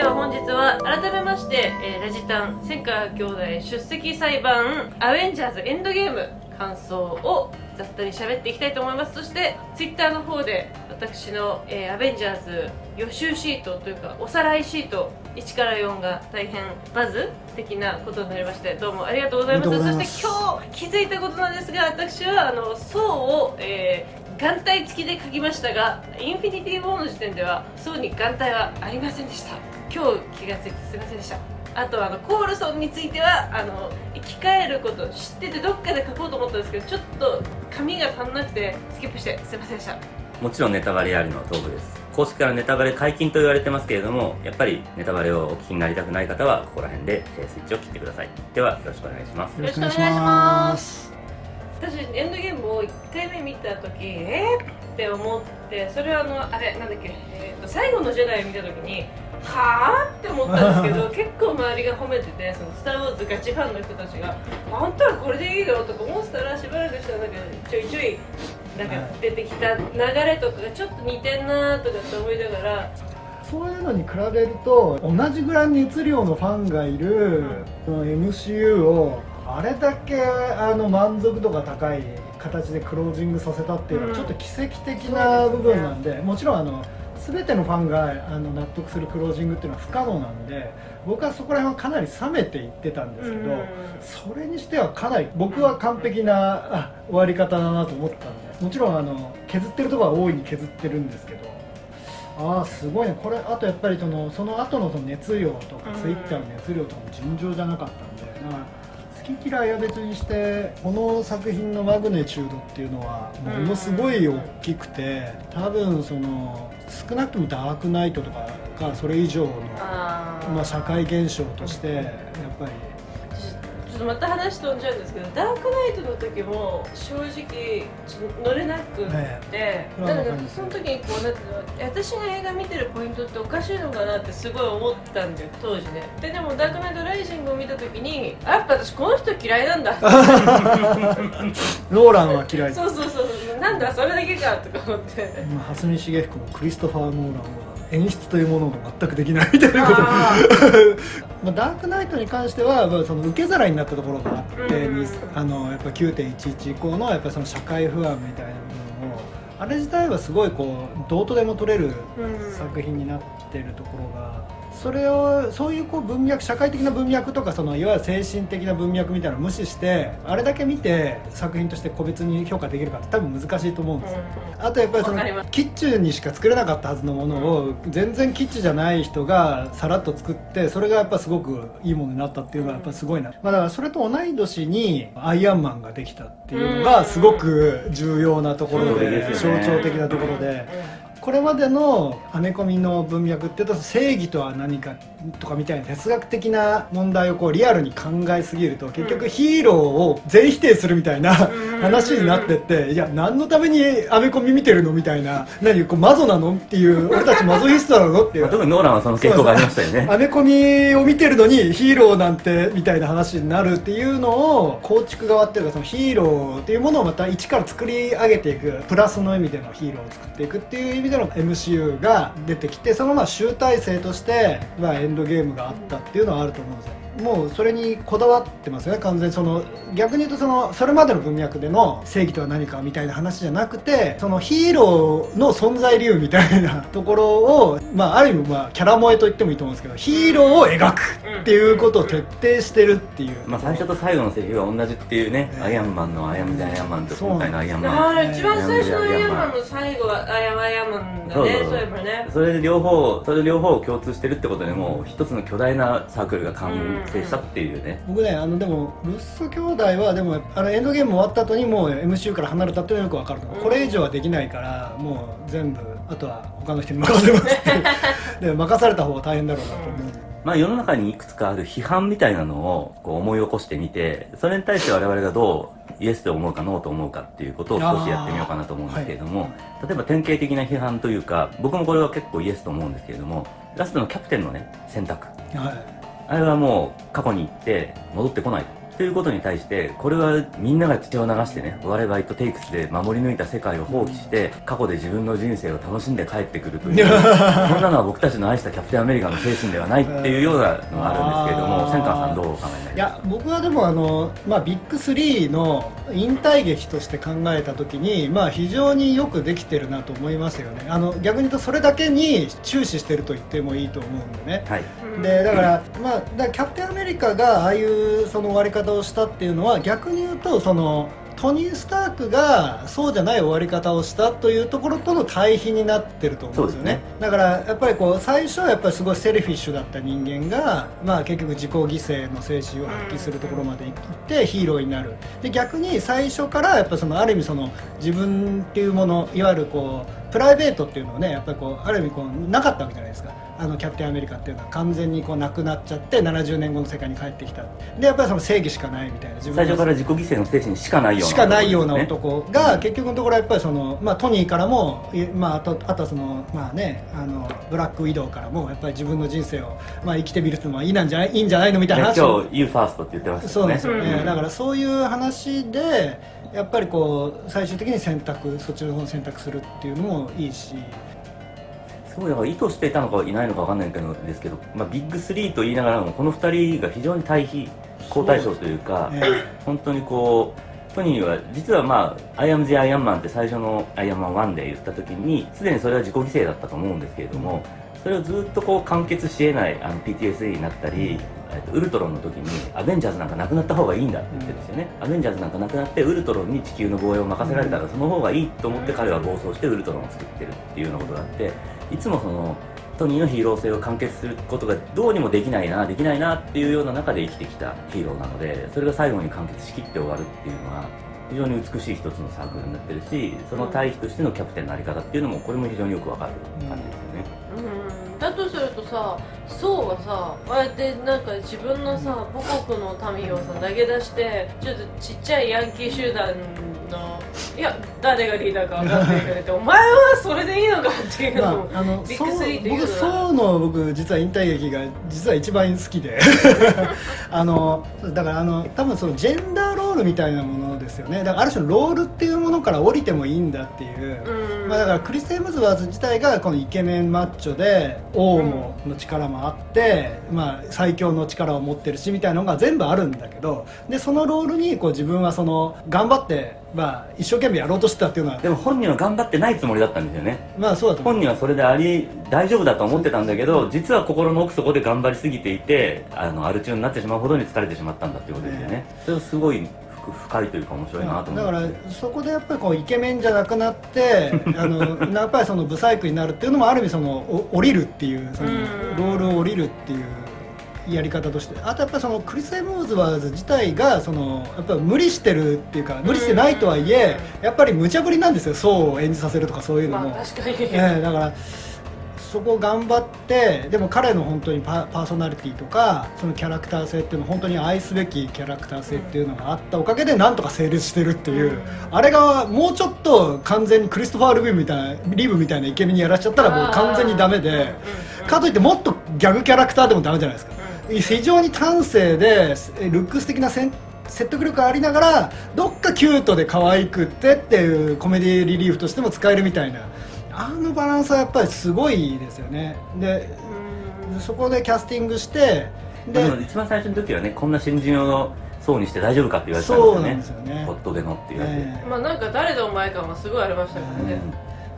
では本日は改めまして、えーラジタン千川兄弟出席裁判アベンジャーズエンドゲーム感想を雑多に喋っていきたいと思います。そしてツイッターの方で私の、えーアベンジャーズ予習シートというかおさらいシート1から4が大変バズ的なことになりましてどうもありがとうございます。そして今日気づいたことなんですが私はあの層を、えー眼帯付きで書きましたがインフィニティ・ウォーの時点では層に眼帯はありませんでした今日気がついてすいませんでした。あとあのコールソンについてはあの生き返ること知っててどっかで書こうと思ったんですけどちょっと紙が足んなくてスキップしてすいませんでした。もちろんネタバレありのトークです。公式からネタバレ解禁と言われてますけれどもやっぱりネタバレをお聞きになりたくない方はここら辺でえースイッチを切ってください。ではよろしくお願いします。よろしくお願いします私エンドゲームを1回目見た時えー、って思ってそれはあのあれなんだっけ、えーと最後のジェダイを見た時にはあって思ったんですけど 結構周りが褒めててそのスター・ウォーズガチファンの人たちが「あんたはこれでいいよ」とか思ってたらしばらくしたらなんかちょいちょいなんか出てきた流れとかがちょっと似てんなとかって思いながらそういうのに比べると同じぐらい熱量のファンがいる MCU をあれだけあの満足度が高い形でクロージングさせたっていうのうん。はちょっと奇跡的な部分なんで,、もちろんあの全てのファンがあの納得するクロージングっていうのは不可能なんで僕はそこら辺はかなり冷めていってたんですけど、うん。それにしてはかなり僕は完璧なあ終わり方だなと思ったんでもちろんあの削ってるところは大いに削ってるんですけどああすごいね。これあとやっぱりそのその後のその熱量とか、うん。ツイッターの熱量とかも尋常じゃなかったんでだかき嫌いは別にしてこの作品のマグネチュードっていうのはものすごい大きくて多分その少なくともダークナイトとかがそれ以上のまあ、社会現象としてやっぱりとまた話飛んじゃうんですけどダークナイトの時も正直乗れなくって、ねだからわかりますその時にこうなんて私が映画見てるポイントっておかしいのかなってすごい思ったんだよ当時ね。ででもダークナイトライジングを見た時にあやっぱ私この人嫌いなんだ。ローランは嫌い。そうそうそうそう。なんだそれだけかとか思って。まあ蓮見茂彦もクリストファー・ノーランは演出というものが全くできないみたいなこと。あ まあ、ダークナイトに関しては、まあ、その受け皿になったところがあって、うんにあのやっぱ9.11以降のやっぱその社会不安みたいな部分をあれ自体はすごいこうどうとでも取れるうん。作品になってるところが、それをそういうこう文脈社会的な文脈とかそのいわゆる精神的な文脈みたいなのを無視してあれだけ見て作品として個別に評価できるかって多分難しいと思うんですよ、あとやっぱりそのキッチュにしか作れなかったはずのものを全然キッチュじゃない人がさらっと作ってそれがやっぱすごくいいものになったっていうのがやっぱすごいな、まあ、だからそれと同い年にアイアンマンができたっていうのがすごく重要なところうん。で象徴的なところで。これまでのアメコミの文脈っていうと正義とは何かとかみたいな哲学的な問題をこうリアルに考えすぎると結局ヒーローを全否定するみたいなうん。話になってっていや何のためにアメコミ見てるのみたいな何こうマゾなのっていう俺たちマゾヒストなのっていまあ、う特にノーランはその傾向がありましたよね。アメコミを見てるのにヒーローなんてみたいな話になるっていうのを構築側っていうかそのヒーローっていうものをまた一から作り上げていくプラスの意味でのヒーローを作っていくっていう意味での MCU が出てきてそのまあ集大成として、まあ、エンドゲームがあったっていうのはあると思うんですよもうそれにこだわってますよね完全にその逆に言うとそのそれまでの文脈での正義とは何かみたいな話じゃなくてそのヒーローの存在理由みたいな ところを、まあ、ある意味まあキャラ萌えと言ってもいいと思うんですけどヒーローを描くっていうことを徹底してるっていう、まあ、最初と最後のセリフが同じっていうね、ねアイアンマンのアイアムでアイアンマンとそう今回のアイアンマン。あー一番最初のアイアンマンの最後はアイアンアイアンマンだねそういえばね。それで両方それ両方共通してるってことでもう一つの巨大なサークルが完成したっていうね、僕ねあのでもルッソ兄弟はでもあのエンドゲーム終わった後にもう MCU から離れたっていうのはよくわかるの、うん。これ以上はできないからもう全部あとは他の人に任せますって。で任された方が大変だろうなと思う、まあ世の中にいくつかある批判みたいなのをこう思い起こしてみてそれに対して我々がどうイエスと思うかノーと思うかっていうことを少しやってみようかなと思うんですけれども、例えば典型的な批判というか僕もこれは結構イエスと思うんですけれどもラストのキャプテンのね選択。はいあれはもう過去に行って戻ってこないと。いうことに対してこれはみんなが血を流してね我々とテイクスで守り抜いた世界を放棄して過去で自分の人生を楽しんで帰ってくるという そんなのは僕たちの愛したキャプテンアメリカの精神ではないっていうようなのがあるんですけれども千川さんどうお考えになりますか？いや僕はでもあの、まあ、ビッグ3の引退劇として考えた時に、まあ、非常によくできてるなと思いますよね。あの逆に言うとそれだけに注視してると言ってもいいと思うんでね、はい。でだから,、まあ、だからキャプテンアメリカがああいうその終わり方をしたっていうのは逆に言うとそのトニー・スタークがそうじゃない終わり方をしたというところとの対比になってると思うんですよね。そうだからやっぱりこう最初はやっぱりすごいセルフィッシュだった人間が、まあ、結局自己犠牲の精神を発揮するところまで行ってヒーローになる。で逆に最初からやっぱそのある意味その自分っていうものいわゆるこうプライベートっていうのをねやっぱりこうある意味こうなかったわけじゃないですか。あのキャプテンアメリカっていうのは。完全にこうなくなっちゃって70年後の世界に帰ってきた。でやっぱりその正義しかないみたいな。自分の最初から自己犠牲の精神しかないようなしかないような男男が結局のところやっぱりその、まあ、トニーからも、いまあ、あとあとはその、まあね、あのブラックウィドウからもやっぱり自分の人生を、まあ、生きてみるっていうのはいいなんじゃないいいんじゃないのみたいな話を。今日 You First って言ってましたそうですよね、うんだからそういう話でやっぱりこう最終的に選択そっちの方を選択するっていうのもいいし。すごいだから意図していたのかいないのか分かんないけどですけど、まあ、ビッグ3と言いながらもこの2人が非常に対比好対象というかえ本当にこうトニーは実はまあ「I am the Iron Man」って最初の「アイアンマン1」で言った時にすでにそれは自己犠牲だったと思うんですけれどもそれをずっとこう完結し得ないあの PTSD になったり、えっとウルトロンの時にアベンジャーズなんかなくなった方がいいんだって言ってるんですよね、アベンジャーズなんかなくなってウルトロンに地球の防衛を任せられたらその方がいいと思って彼は暴走してウルトロンを作ってるっていうようなことがあっていつもそのトニーのヒーロー性を完結することがどうにもできないなできないなっていうような中で生きてきたヒーローなのでそれが最後に完結しきって終わるっていうのは非常に美しい一つのサークルになってるしその対比としてのキャプテンのあり方っていうのもこれも非常によくわかる感じですよね。さそうはさああやってなんか自分のさ母国の民をさ投げ出してちょっとちっちゃいヤンキー集団のいや誰がリーダーか分かんないけどお前はそれでいいのかっていうのも、まあ、あのビッグスリーというのは僕そうの僕実は引退劇が実は一番好きで。あのだからあの多分そのジェンダーロールみたいなものですよね。だからある種のロールっていうものから降りてもいいんだっていう、うん。まあ、だからクリス・エムズワーズ自体がこのイケメンマッチョで王もの力もあって、まあ、最強の力を持ってるしみたいなのが全部あるんだけどでそのロールにこう自分はその頑張って、まあ、一生懸命やろうとしてたっていうのはでも本人は頑張ってないつもりだったんですよね。まあそうだと思う。本人はそれであり大丈夫だと思ってたんだけど実は心の奥底で頑張りすぎていてあのアル中になってしまうほどに疲れてしまったんだっていうことですよね、それはすごい深深いというか面白いなと思って。だからそこでやっぱりこうイケメンじゃなくなって あのやっぱりそのブサイクになるっていうのもある意味そのお降りるっていうそのうん。ロールを降りるっていうやり方として。あとやっぱりそのクリス・エムズワーズ自体がそのやっぱり無理してるっていうか無理してないとはいえやっぱり無茶ぶりなんですよ。そうを演じさせるとかそういうのも。まあ確かに、ええだからそこを頑張ってでも彼の本当にパパーソナリティとかそのキャラクター性っていうのは本当に愛すべきキャラクター性っていうのがあったおかげでなんとか成立してるっていう、うん。あれがもうちょっと完全にクリストファー・ルビーみたいなリブみたいなイケメンにやらしちゃったらもう完全にダメでうん。かといってもっとギャグキャラクターでもダメじゃないですか。非常に端正でルックス的な説得力ありながらどっかキュートで可愛くってっていうコメディリリーフとしても使えるみたいなあのバランスはやっぱりすごいですよね。でうんそこでキャスティングしてででも一番最初の時はねこんな新人を層にして大丈夫かって言われてたんですよそうなんねですよね。ホットでのって言われて、えまあなんか誰だお前感はすごいありましたからね、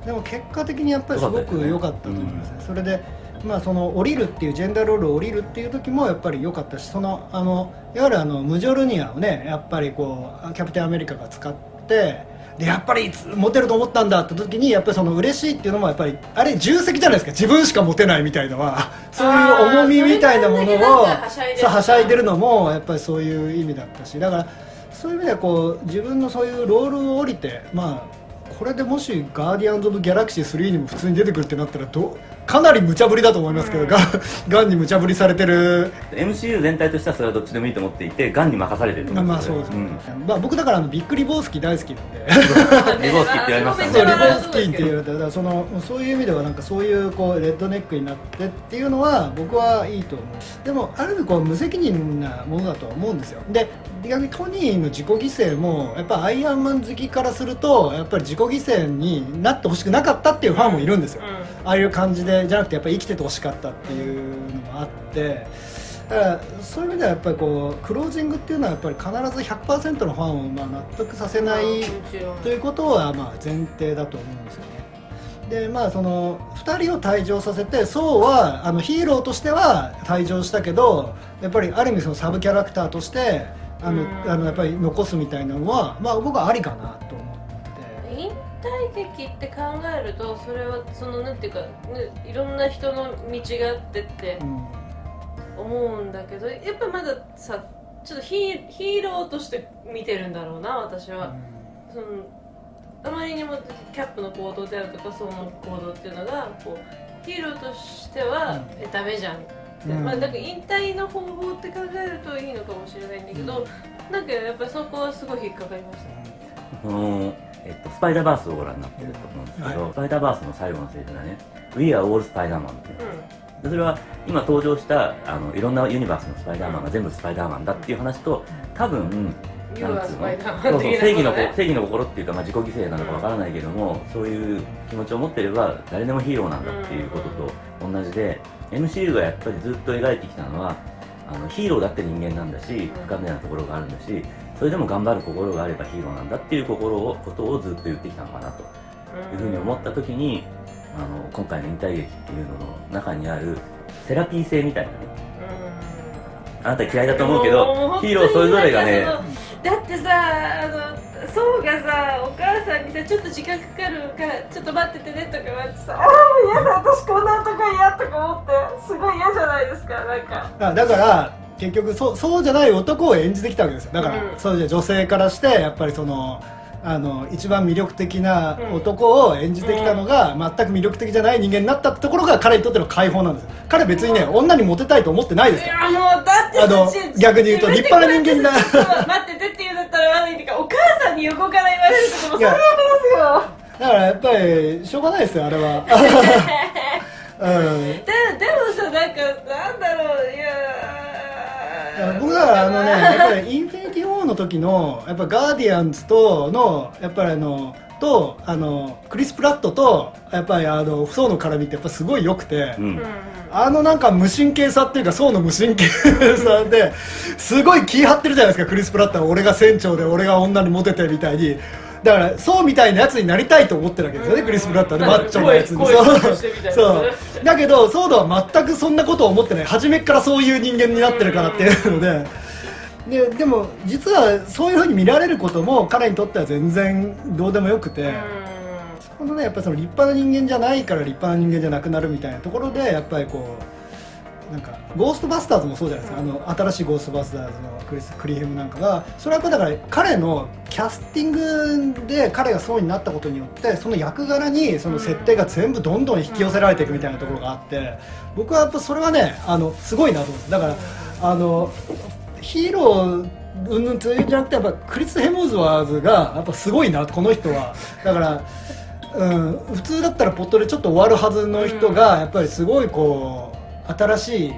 えでも結果的にやっぱりすごく良かったと思いますね。それでまあその降りるっていうジェンダーロールを降りるっていう時もやっぱり良かったしそのあのいわゆるあのムジョルニアをねやっぱりこうキャプテンアメリカが使ってでやっぱりモテると思ったんだって時にやっぱりその嬉しいっていうのもやっぱりあれ重責じゃないですか。自分しかモテないみたいのは。そういう重みみたいなものをはしゃいでるのもやっぱりそういう意味だったし。だからそういう意味ではこう自分のそういうロールを降りてまあこれでもし「ガーディアンズ・オブ・ギャラクシー3」にも普通に出てくるってなったらどかなり無茶ぶりだと思いますけど、うん。ガンガンに無茶ぶりされてる。MCU 全体としてはそれはどっちでもいいと思っていてガンに任されてるまあそうですね、ん。まあ、僕だからあのビッグリボースキー大好きなんで。リボースキーって言われましたね。そうリボあースキーって言われてだからそのそういう意味ではなんかそういうこうレッドネックになってっていうのは僕はいいと思う。でもある意味こう無責任なものだとは思うんですよ。で逆にトニーの自己犠牲もやっぱアイアンマン好きからするとやっぱり自己犠牲になってほしくなかったっていうファンもいるんですよ、ああいう感じでじゃなくてやっぱり生きててほしかったっていうのもあってだからそういう意味ではやっぱりこうクロージングっていうのはやっぱり必ず100%のファンをまあ納得させないということはまあ前提だと思うんですよね。でまあその2人を退場させてそうはあのヒーローとしては退場したけどやっぱりある意味そのサブキャラクターとしてあのあのやっぱり残すみたいなのはまあ僕はありかなと退劇って考えるとそれはそのなんていうか、ね、いろんな人の道があってって思うんだけど、やっぱまださちょっとヒヒーローとして見てるんだろうな私は、うん、そのあまりにもキャップの行動であるとかその行動っていうのがこうヒーローとしては、うん、えダメじゃんうん、まあ、なんか引退の方法って考えるといいのかもしれないんだけど、うん、なんかやっぱりそこはすごい引っかかりました、うんえっと、スパイダーバースをご覧になってると思うんですけど、はい、スパイダーバースの最後のセリフがね「We are all Spider-Man」っていう、うん、それは今登場したあのいろんなユニバースのスパイダーマンが全部スパイダーマンだっていう話と多分なんつうの？そうそう正義の正義の心っていうか、まあ、自己犠牲なのかわからないけども、うん、そういう気持ちを持ってれば誰でもヒーローなんだっていうことと同じで、MCU がやっぱりずっと描いてきたのはあのヒーローだって人間なんだし不可能なところがあるんだしそれでも頑張る心があればヒーローなんだっていう心をことをずっと言ってきたのかなと。いうふうに思った時にあの今回の引退劇っていうのの中にあるセラピー性みたいなね。あなた嫌いだと思うけどヒーローそれぞれがねだってさあのそうがさお母さんにさちょっと時間かかるからちょっと待っててねとか言われてさああ嫌だ私こんな男嫌とか思ってすごい嫌じゃないですかなんか。あだから結局そうそうじゃない男を演じてきたわけですよ。だから、うん、そうじゃ女性からしてやっぱりそのあの一番魅力的な男を演じてきたのが、全く魅力的じゃない人間になったってところが彼にとっての解放なんです彼別にね、女にモテたいと思ってないですからいやもうだってあの逆に言うと立派な人間だ待っててって言うんだったら悪いっていうかお母さんに横から言われるともそれはですよだからやっぱりしょうがないですよあれは。うん、ででもさなんかなんだろういや僕はあのねやっぱりインフィニティ・ウォーの時のやっぱガーディアンズとのやっぱりあのとあのクリス・プラットとやっぱりあの層の絡みってやっぱすごい良くて、うん、あのなんか無神経さっていうか層の無神経さですごい気張ってるじゃないですかクリス・プラットは。俺が船長で俺が女にモテてみたいにだからそうみたいなやつになりたいと思ってるわけですよね、クリス・ブラッターでマッチョなやつにそう。だけどソードは全くそんなことを思ってない。初めからそういう人間になってるからっていうので。ででも実はそういうふうに見られることも彼にとっては全然どうでもよくて、そこのねやっぱりその立派な人間じゃないから立派な人間じゃなくなるみたいなところでやっぱりこうなんかゴーストバスターズもそうじゃないですか、あの新しいゴーストバスターズのクリスクリヘムなんかがそれはだから彼のキャスティングで彼がそうになったことによってその役柄にその設定が全部どんどん引き寄せられていくみたいなところがあって僕はやっぱそれはねあのすごいなと思うんです。だからあのヒーローうんぬんじゃなくてやっぱクリス・ヘモズワーズがやっぱすごいなこの人は。だからうん、普通だったらポットでちょっと終わるはずの人がやっぱりすごいこう新しい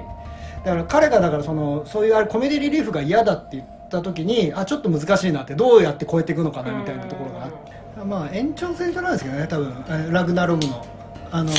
だから彼がだからそのそういうコメディリリーフが嫌だって言った時にあちょっと難しいなってどうやって超えていくのかなみたいなところがあって、まあ延長線上なんですけどね多分。ラグナログの。あの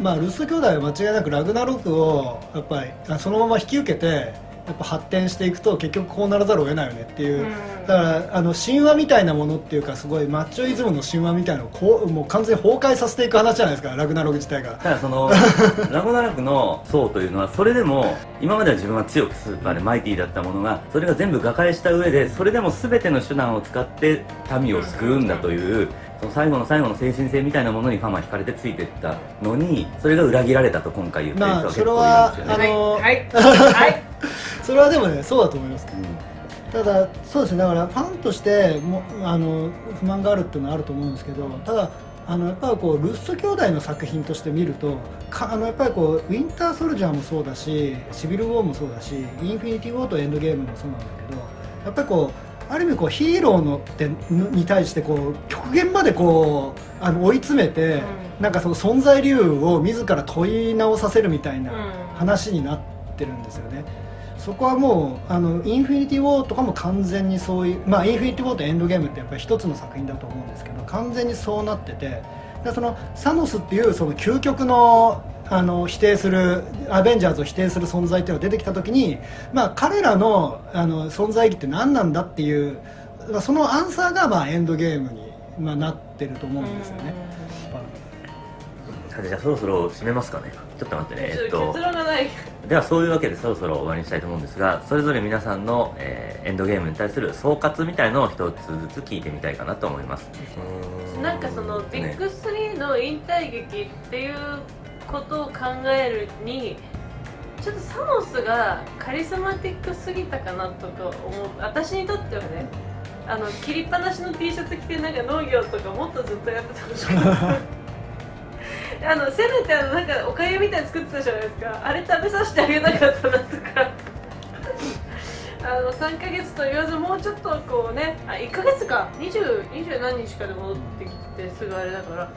まあ、ルッソ兄弟は間違いなくラグナロクをやっぱりそのまま引き受けてやっぱ発展していくと結局こうならざるを得ないよねっていう、うん、だからあの神話みたいなものっていうかすごいマッチョイズムの神話みたいなのをこうもう完全に崩壊させていく話じゃないですかラグナロク自体が。ただその ラグナロクの層というのはそれでも今までは自分は強くスーパーでマイティーだったものがそれが全部瓦解した上でそれでも全ての手段を使って民を救うんだという、その最後の最後の精神性みたいなものにファンは惹かれてついていったのにそれが裏切られたと今回言ってる人は結構いるんですよね、まあ、それはあのはい、はい。それはでもねそうだと思います、うん、ただそうですね。だからファンとしてもあの不満があるっていうのはあると思うんですけどただあのやっぱりこうルッソ兄弟の作品として見るとかあのやっぱりこうウィンター・ソルジャーもそうだしシビル・ウォーもそうだしインフィニティ・ウォーとエンドゲームもそうなんだけどやっぱりこうある意味こうヒーローのってに対してこう極限までこうあの追い詰めて、うん、なんかその存在理由を自ら問い直させるみたいな話になってるんですよね。そこはもうあのインフィニティ・ウォーとかも完全にそういうまあインフィニティ・ウォーとエンドゲームってやっぱり一つの作品だと思うんですけど完全にそうなっててでそのサノスっていうその究極のあの否定するアベンジャーズを否定する存在っていうのが出てきた時に、まあ、彼らのあの存在意義って何なんだっていうそのアンサーがまあエンドゲームに、まあ、なってると思うんですよね。さてじゃあそろそろ締めますかね。ちょっと待ってね、えっと、結論がない。ではそういうわけでそろそろ終わりにしたいと思うんですがそれぞれ皆さんの、えーエンドゲームに対する総括みたいのを一つずつ聞いてみたいかなと思います。なんかそのビッグね3の引退劇っていうことを考えるにちょっとサノスがカリスマティックすぎたかなとか思う。私にとってはねあの切りっぱなしの T シャツ着てなんか農業とかもっとずっとやっててほしかあのせめてあのなんかおかゆみたいに作ってたじゃないですか。あれ食べさせてあげなかったなとか。あの3ヶ月と言わずもうちょっとこうねあ1ヶ月か。20 20何日かで戻ってきてすぐあれだから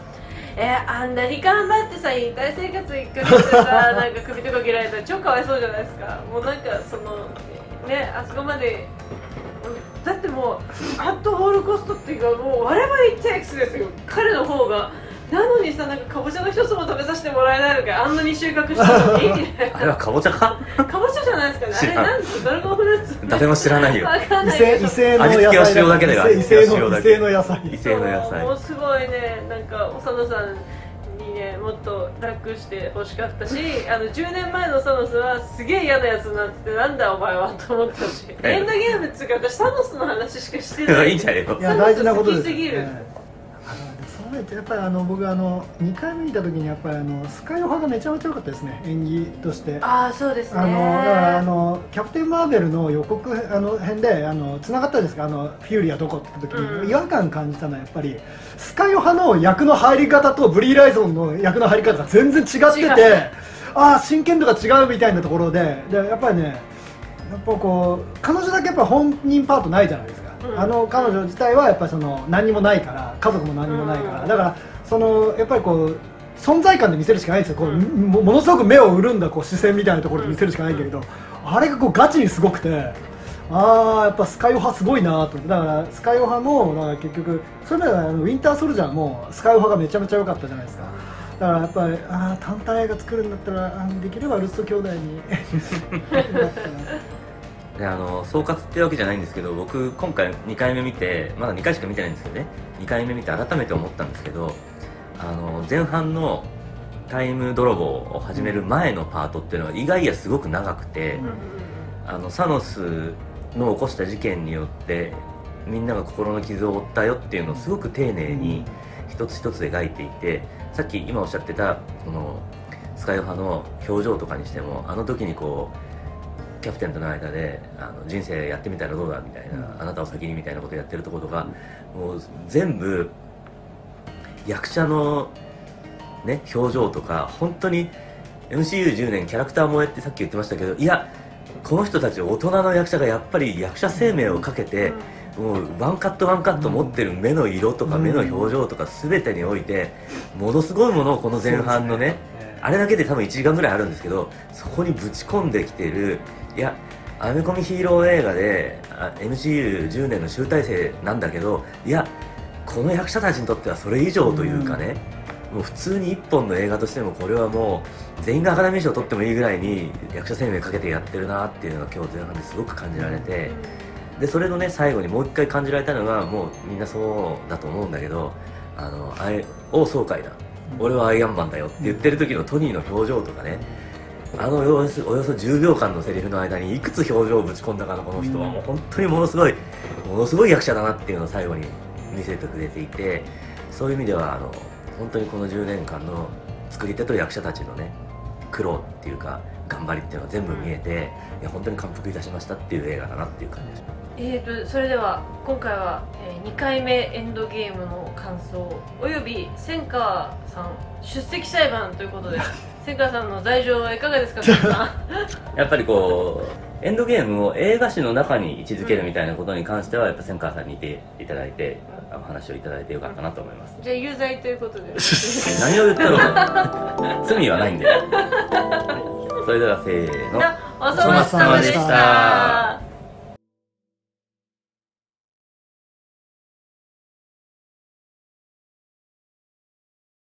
えーあんなに頑張ってさ引退生活1か月でさなんか首とか切られたら超かわいそうじゃないですか。もうなんかそのねあそこまで。だってもうアットホールコストっていうかもう我々1 x ですよ。彼の方が。なのにさなんかかぼちゃの一つも食べさせてもらえないのかあんなに収穫したのに。あれはかぼちゃか？かぼちゃじゃないですかね。あれなんですかドラゴンフルーツ？誰も知らないよ。わかん異性異性の味付けは塩だけだよ。異性味付けは塩だけ。の異性の野菜。異性の野そうもう菜すごいねなんか長野さんにねもっと楽してほしかったしあの10年前のサノスはすげえ嫌なやつになっててなんだお前はと思ったし。えエンドゲームっつうか私サノスの話しかしてない。いいんじゃないの？いや大事なことですやってやっぱりあの僕あの2回目見た時にやっぱりあのスカイオハがめちゃめちゃ良かったですね演技として。ああそうですね。あのだからあのキャプテン・マーベルの予告あの辺であの繋がったですかあのフューリーはどこって言った時に、うん違和感感じたのはやっぱりスカイオハの役の入り方とブリー・ライゾンの役の入り方が全然違っててああ真剣度が違うみたいなところで。でやっぱりねやっぱこう彼女だけやっぱ本人パートないじゃないですか、うんあの彼女自体はやっぱりその何にもないから家族も何にもないから、うん。だからそのやっぱりこう存在感で見せるしかないんですよ、こううんもものすごく目を潤んだこう視線みたいなところで見せるしかないんだけど、あれがこうガチにすごくてああやっぱスカイオハすごいなと。だからスカイオハもだから結局それならウィンターソルジャーもスカイオハがめちゃめちゃ良かったじゃないですか。だからやっぱりああ単体映画作るんだったらあできればルスト兄弟に であの総括ってわけじゃないんですけど僕今回2回目見てまだ2回しか見てないんですけどね。2回目見て改めて思ったんですけどあの前半のタイム泥棒を始める前のパートっていうのは意外やすごく長くて、あのサノスの起こした事件によってみんなが心の傷を負ったよっていうのをすごく丁寧に一つ一つ描いていてさっき今おっしゃってたこのスカイオハの表情とかにしてもあの時にこうキャプテンとの間であの人生やってみたらどうだみたいな、うん。あなたを先にみたいなことやってるところがもう全部役者の、ね、表情とか本当に MCU10 年キャラクター萌えってさっき言ってましたけどいやこの人たち大人の役者がやっぱり役者生命をかけて、もうワンカットワンカット持ってる目の色とかうん。目の表情とか全てにおいてものすごいものをこの前半のねあれだけで多分1時間ぐらいあるんですけどそこにぶち込んできてるいやアメコミヒーロー映画であ MCU10 年の集大成なんだけどいやこの役者たちにとってはそれ以上というかね、もう普通に一本の映画としてもこれはもう全員がアカデミー賞を取ってもいいぐらいに役者生命かけてやってるなっていうのが今日前半ですごく感じられて。でそれのね最後にもう一回感じられたのがもうみんなそうだと思うんだけど「あのあいおうそうかいだ俺はアイアンマンだよ」って言ってる時のトニーの表情とかねあのおよそおよそ10秒間のセリフの間にいくつ表情をぶち込んだかのこの人はもう本当にものすごいものすごい役者だなっていうのを最後に見せてくれていてそういう意味ではあの本当にこの10年間の作り手と役者たちのね苦労っていうか頑張りっていうのが全部見えていや本当に感服いたしましたっていう映画だなっていう感じでしたえー、とそれでは今回は、え2回目エンドゲームの感想および千川さん出席裁判ということで千川さんの罪状はいかがですか皆さん？やっぱりこうエンドゲームを映画史の中に位置づけるみたいなことに関してはやっぱ千川さんにいていただいてお話をいただいてよかったなと思います。じゃあ有罪ということで。何を言ったの？か 罪はないんで。それではせーの。あお粗末様でした